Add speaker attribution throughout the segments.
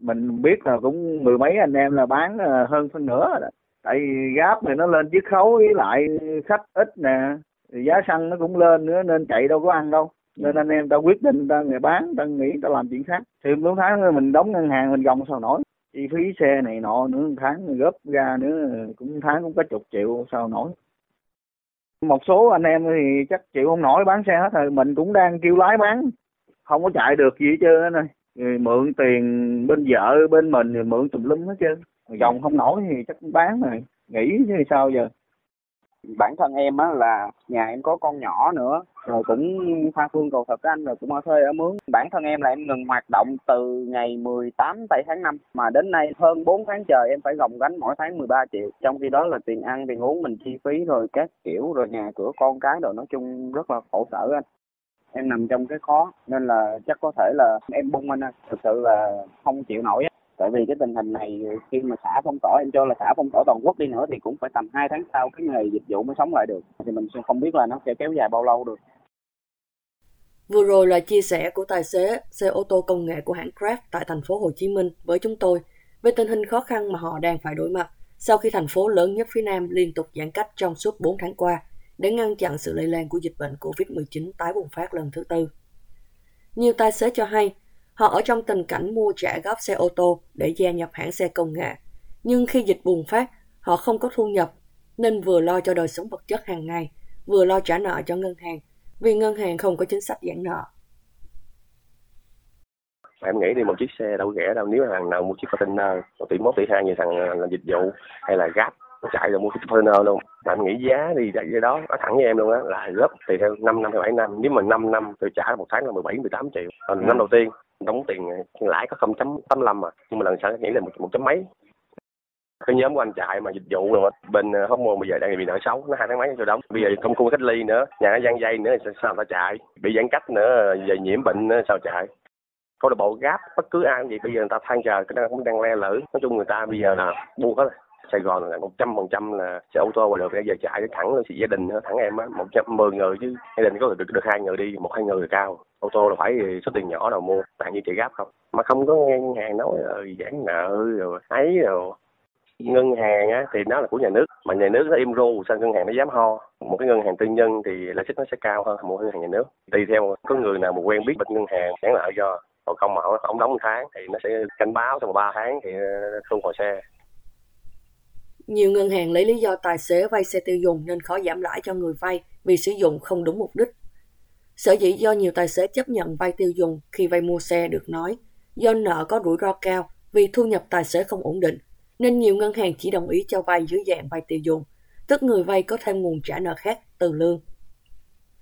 Speaker 1: mình biết là cũng mười mấy anh em là bán ờ, hơn phân nửa rồi đó. Tại vì gáp này nó lên chiết khấu với lại khách ít nè giá xăng nó cũng lên nữa nên chạy đâu có ăn đâu. Nên anh em ta quyết định ta người bán ta nghĩ ta làm chuyện khác. Thì bốn tháng mình đóng ngân hàng mình gồng sao nổi. Chi phí xe này nọ nữa một tháng góp ra nữa cũng tháng cũng có chục triệu sao nổi. Một số anh em thì chắc chịu không nổi bán xe hết rồi mình cũng đang kêu lái bán. Không có chạy được gì hết trơn này mượn tiền bên vợ bên mình rồi mượn tùm lum hết trơn. Dòng không nổi thì chắc bán rồi. Nghỉ chứ sao giờ?
Speaker 2: Bản thân em á là nhà em có con nhỏ nữa rồi cũng pha phương cầu thật anh rồi cũng ở thuê ở mướn. Bản thân em là em ngừng hoạt động từ ngày 18 tây tháng 5 mà đến nay hơn 4 tháng trời em phải gồng gánh mỗi tháng 13 triệu. Trong khi đó là tiền ăn tiền uống mình chi phí rồi các kiểu rồi nhà cửa con cái rồi nói chung rất là khổ sở anh em nằm trong cái khó, nên là chắc có thể là em bung anh thực sự là không chịu nổi tại vì cái tình hình này khi mà xã phong tỏa, em cho là xã phong tỏa toàn quốc đi nữa thì cũng phải tầm 2 tháng sau cái nghề dịch vụ mới sống lại được. Thì mình không biết là nó sẽ kéo dài bao lâu được.
Speaker 3: Vừa rồi là chia sẻ của tài xế xe ô tô công nghệ của hãng Grab tại thành phố Hồ Chí Minh với chúng tôi về tình hình khó khăn mà họ đang phải đối mặt sau khi thành phố lớn nhất phía Nam liên tục giãn cách trong suốt 4 tháng qua để ngăn chặn sự lây lan của dịch bệnh COVID-19 tái bùng phát lần thứ tư. Nhiều tài xế cho hay Họ ở trong tình cảnh mua trả góp xe ô tô để gia nhập hãng xe công nghệ. Nhưng khi dịch bùng phát, họ không có thu nhập, nên vừa lo cho đời sống vật chất hàng ngày, vừa lo trả nợ cho ngân hàng, vì ngân hàng không có chính sách giãn nợ.
Speaker 4: em nghĩ đi một chiếc xe đâu rẻ đâu nếu hàng nào mua chiếc container một tỷ mốt tỷ hai như thằng làm dịch vụ hay là gáp nó chạy rồi mua chiếc container luôn. Mà em nghĩ giá đi tại cái đó nói thẳng với em luôn á là gấp tùy theo 5 năm hay 7 năm. Nếu mà 5 năm tôi trả một tháng là 17 18 triệu. Còn năm đầu tiên đóng tiền lãi có 0.85 mà nhưng mà lần sau nghĩ là một, một chấm mấy. Cái nhóm của anh chạy mà dịch vụ rồi bên ờ, hóc môn bây giờ đang bị nợ xấu nó hai tháng mấy cho đóng. Bây giờ không cung cách ly nữa nhà nó gian dây nữa sao ta chạy? Bị giãn cách nữa về nhiễm bệnh nữa sao chạy? Câu lạc bộ gáp bất cứ ai cũng vậy bây giờ người ta than chờ cái nó cũng đang le lử. Nói chung người ta bây giờ là buông hết Sài Gòn là một trăm phần trăm là xe ô tô và được bây giờ chạy thẳng lên gia đình thẳng em á, một trăm mười người chứ gia đình có được được hai người đi, một hai người cao. Ô tô là phải số tiền nhỏ nào mua tại như chị gáp không? Mà không có nghe ngân hàng nói rồi giãn nợ rồi ấy rồi. Ngân hàng á, thì nó là của nhà nước, mà nhà nước nó im ru, sao ngân hàng nó dám ho? Một cái ngân hàng tư nhân thì lãi suất nó sẽ cao hơn một ngân hàng nhà nước. Tùy theo có người nào mà quen biết bên ngân hàng giãn nợ cho, còn không mà không đóng một tháng thì nó sẽ cảnh báo trong ba tháng thì ờ, thu hồi xe
Speaker 3: nhiều ngân hàng lấy lý do tài xế vay xe tiêu dùng nên khó giảm lãi cho người vay vì sử dụng không đúng mục đích. Sở dĩ do nhiều tài xế chấp nhận vay tiêu dùng khi vay mua xe được nói do nợ có rủi ro cao vì thu nhập tài xế không ổn định, nên nhiều ngân hàng chỉ đồng ý cho vay dưới dạng vay tiêu dùng, tức người vay có thêm nguồn trả nợ khác từ lương.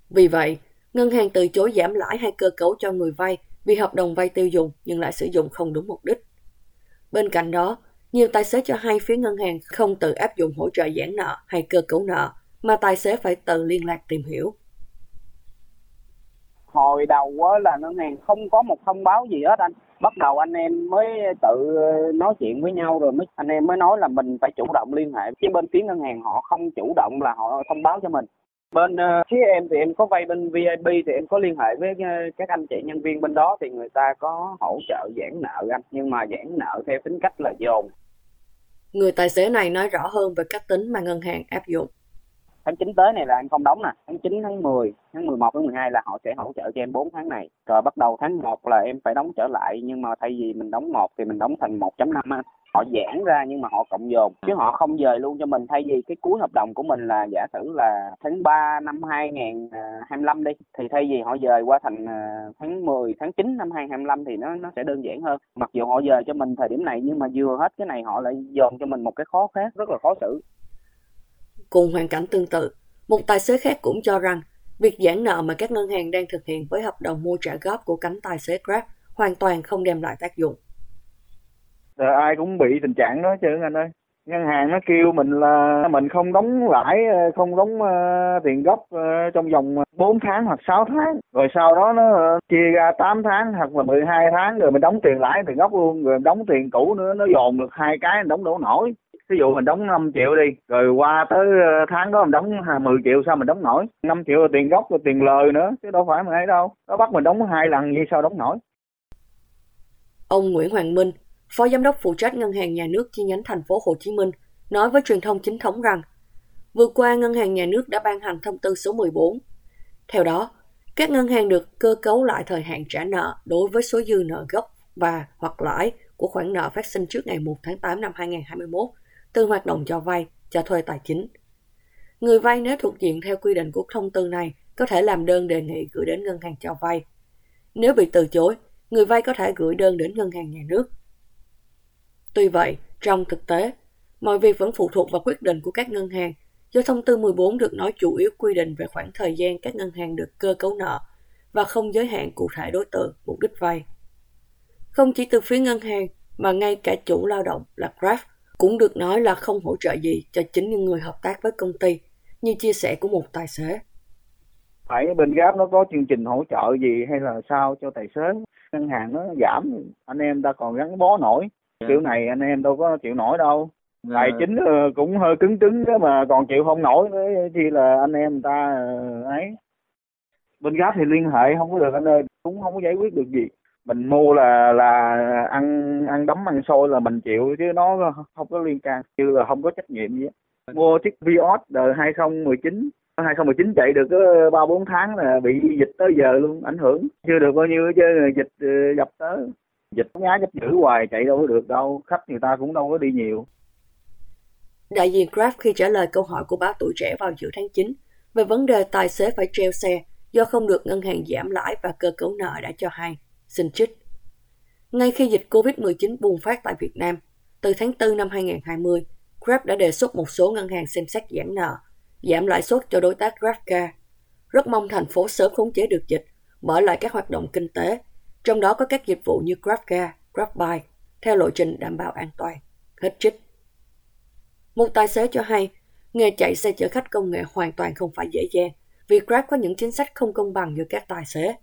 Speaker 3: Vì vậy, ngân hàng từ chối giảm lãi hay cơ cấu cho người vay vì hợp đồng vay tiêu dùng nhưng lại sử dụng không đúng mục đích. Bên cạnh đó, nhiều tài xế cho hay phía ngân hàng không tự áp dụng hỗ trợ giãn nợ hay cơ cấu nợ, mà tài xế phải tự liên lạc tìm hiểu.
Speaker 2: Hồi đầu là ngân hàng không có một thông báo gì hết anh. Bắt đầu anh em mới tự nói chuyện với nhau rồi mới anh em mới nói là mình phải chủ động liên hệ. Chứ bên phía ngân hàng họ không chủ động là họ thông báo cho mình bên ờ, phía em thì em có vay bên VIP thì em có liên hệ với ờ, các anh chị nhân viên bên đó thì người ta có hỗ trợ giãn nợ anh nhưng mà giãn nợ theo tính cách là dồn
Speaker 3: Người tài xế này nói rõ hơn về cách tính mà ngân hàng áp dụng.
Speaker 2: Tháng 9 tới này là anh không đóng nè, tháng 9, tháng 10, tháng 11, tháng 12 là họ sẽ hỗ trợ cho em 4 tháng này. Rồi bắt đầu tháng 1 là em phải đóng trở lại nhưng mà thay vì mình đóng một thì mình đóng thành 1.5 anh họ giãn ra nhưng mà họ cộng dồn chứ họ không dời luôn cho mình. Thay vì cái cuối hợp đồng của mình là giả sử là tháng 3 năm 2025 à, đi thì thay vì họ dời qua thành à, tháng 10 tháng 9 năm 2025 thì nó nó sẽ đơn giản hơn. Mặc dù họ dời cho mình thời điểm này nhưng mà vừa hết cái này họ lại dồn cho mình một cái khó khác rất là khó xử
Speaker 3: cùng hoàn cảnh tương tự. Một tài xế khác cũng cho rằng việc giãn nợ mà các ngân hàng đang thực hiện với hợp đồng mua trả góp của cánh tài xế Grab hoàn toàn không đem lại tác dụng.
Speaker 1: Rồi ai cũng bị tình trạng đó chứ anh ơi. Ngân hàng nó kêu mình là mình không đóng lãi ờ, không đóng uh, tiền gốc uh, trong vòng 4 tháng hoặc 6 tháng. Rồi sau đó nó uh, chia ra 8 tháng hoặc là 12 tháng rồi mình đóng tiền lãi tiền gốc luôn. Rồi đóng tiền cũ nữa nó dồn được hai cái đóng đổ nổi ví dụ mình đóng 5 triệu đi rồi qua tới ờ, tháng đó mình đóng 10 triệu sao mình đóng nổi. 5 triệu là tiền gốc rồi tiền lời nữa chứ đâu phải mình ấy đâu. Nó bắt mình đóng hai lần như sao đóng nổi?
Speaker 3: Ông Nguyễn Hoàng Minh Phó Giám đốc phụ trách Ngân hàng Nhà nước chi nhánh thành phố Hồ Chí Minh nói với truyền thông chính thống rằng vừa qua Ngân hàng Nhà nước đã ban hành thông tư số 14. Theo đó, các ngân hàng được cơ cấu lại thời hạn trả nợ đối với số dư nợ gốc và hoặc lãi của khoản nợ phát sinh trước ngày 1 tháng 8 năm 2021 từ hoạt động cho vay, cho thuê tài chính. Người vay nếu thuộc diện theo quy định của thông tư này có thể làm đơn đề nghị gửi đến ngân hàng cho vay. Nếu bị từ chối, người vay có thể gửi đơn đến ngân hàng nhà nước. Tuy vậy, trong thực tế, mọi việc vẫn phụ thuộc vào quyết định của các ngân hàng do thông tư 14 được nói chủ yếu quy định về khoảng thời gian các ngân hàng được cơ cấu nợ và không giới hạn cụ thể đối tượng, mục đích vay. Không chỉ từ phía ngân hàng mà ngay cả chủ lao động là Grab cũng được nói là không hỗ trợ gì cho chính những người hợp tác với công ty, như chia sẻ của một tài xế.
Speaker 1: Phải bên Grab nó có chương trình hỗ trợ gì hay là sao cho tài xế? Ngân hàng nó giảm, anh em ta còn gắn bó nổi. Yeah. Kiểu này anh em đâu có chịu nổi đâu. Yeah. Tài chính ờ, cũng hơi cứng cứng đó mà còn chịu không nổi nữa chi là anh em ta ờ, ấy. Bên Grab thì liên hệ không có được anh ơi, cũng không có giải quyết được gì mình mua là là ăn ăn đấm, ăn xôi là mình chịu chứ nó không có liên can, như là không có trách nhiệm gì mua chiếc Vios đời 2019 2019 chạy được có ba bốn tháng là bị dịch tới giờ luôn, ảnh hưởng. Chưa được bao nhiêu chứ dịch ờ, dập tới. Dịch nhá chấp giữ hoài, chạy đâu có được đâu, khách người ta cũng đâu có đi nhiều.
Speaker 3: Đại diện Grab khi trả lời câu hỏi của báo tuổi trẻ vào giữa tháng 9 về vấn đề tài xế phải treo xe do không được ngân hàng giảm lãi và cơ cấu nợ đã cho hay. Xin trích. Ngay khi dịch COVID-19 bùng phát tại Việt Nam, từ tháng 4 năm 2020, Grab đã đề xuất một số ngân hàng xem xét giãn nợ, giảm lãi suất cho đối tác GrabCar. Rất mong thành phố sớm khống chế được dịch, mở lại các hoạt động kinh tế, trong đó có các dịch vụ như GrabCar, GrabBike, theo lộ trình đảm bảo an toàn. Hết trích. Một tài xế cho hay, nghề chạy xe chở khách công nghệ hoàn toàn không phải dễ dàng, vì Grab có những chính sách không công bằng giữa các tài xế.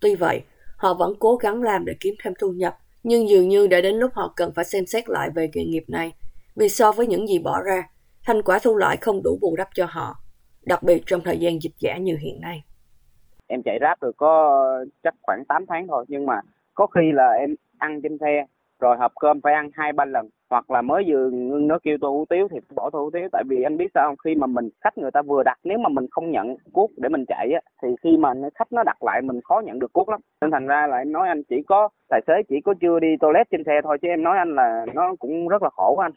Speaker 3: Tuy vậy, họ vẫn cố gắng làm để kiếm thêm thu nhập, nhưng dường như đã đến lúc họ cần phải xem xét lại về nghề nghiệp này, vì so với những gì bỏ ra, thành quả thu lại không đủ bù đắp cho họ, đặc biệt trong thời gian dịch giả như hiện nay.
Speaker 2: Em chạy ráp được có chắc khoảng 8 tháng thôi, nhưng mà có khi là em ăn trên xe, rồi hộp cơm phải ăn hai ba lần hoặc là mới vừa nó kêu tô hủ tiếu thì bỏ tô hủ tiếu. Tại vì anh biết sao không? Khi mà mình, khách người ta vừa đặt, nếu mà mình không nhận cuốc để mình chạy á, thì khi mà khách nó đặt lại mình khó nhận được cuốc lắm. Nên thành ra là em nói anh chỉ có, tài xế chỉ có chưa đi toilet trên xe thôi, chứ em nói anh là nó cũng rất là khổ anh.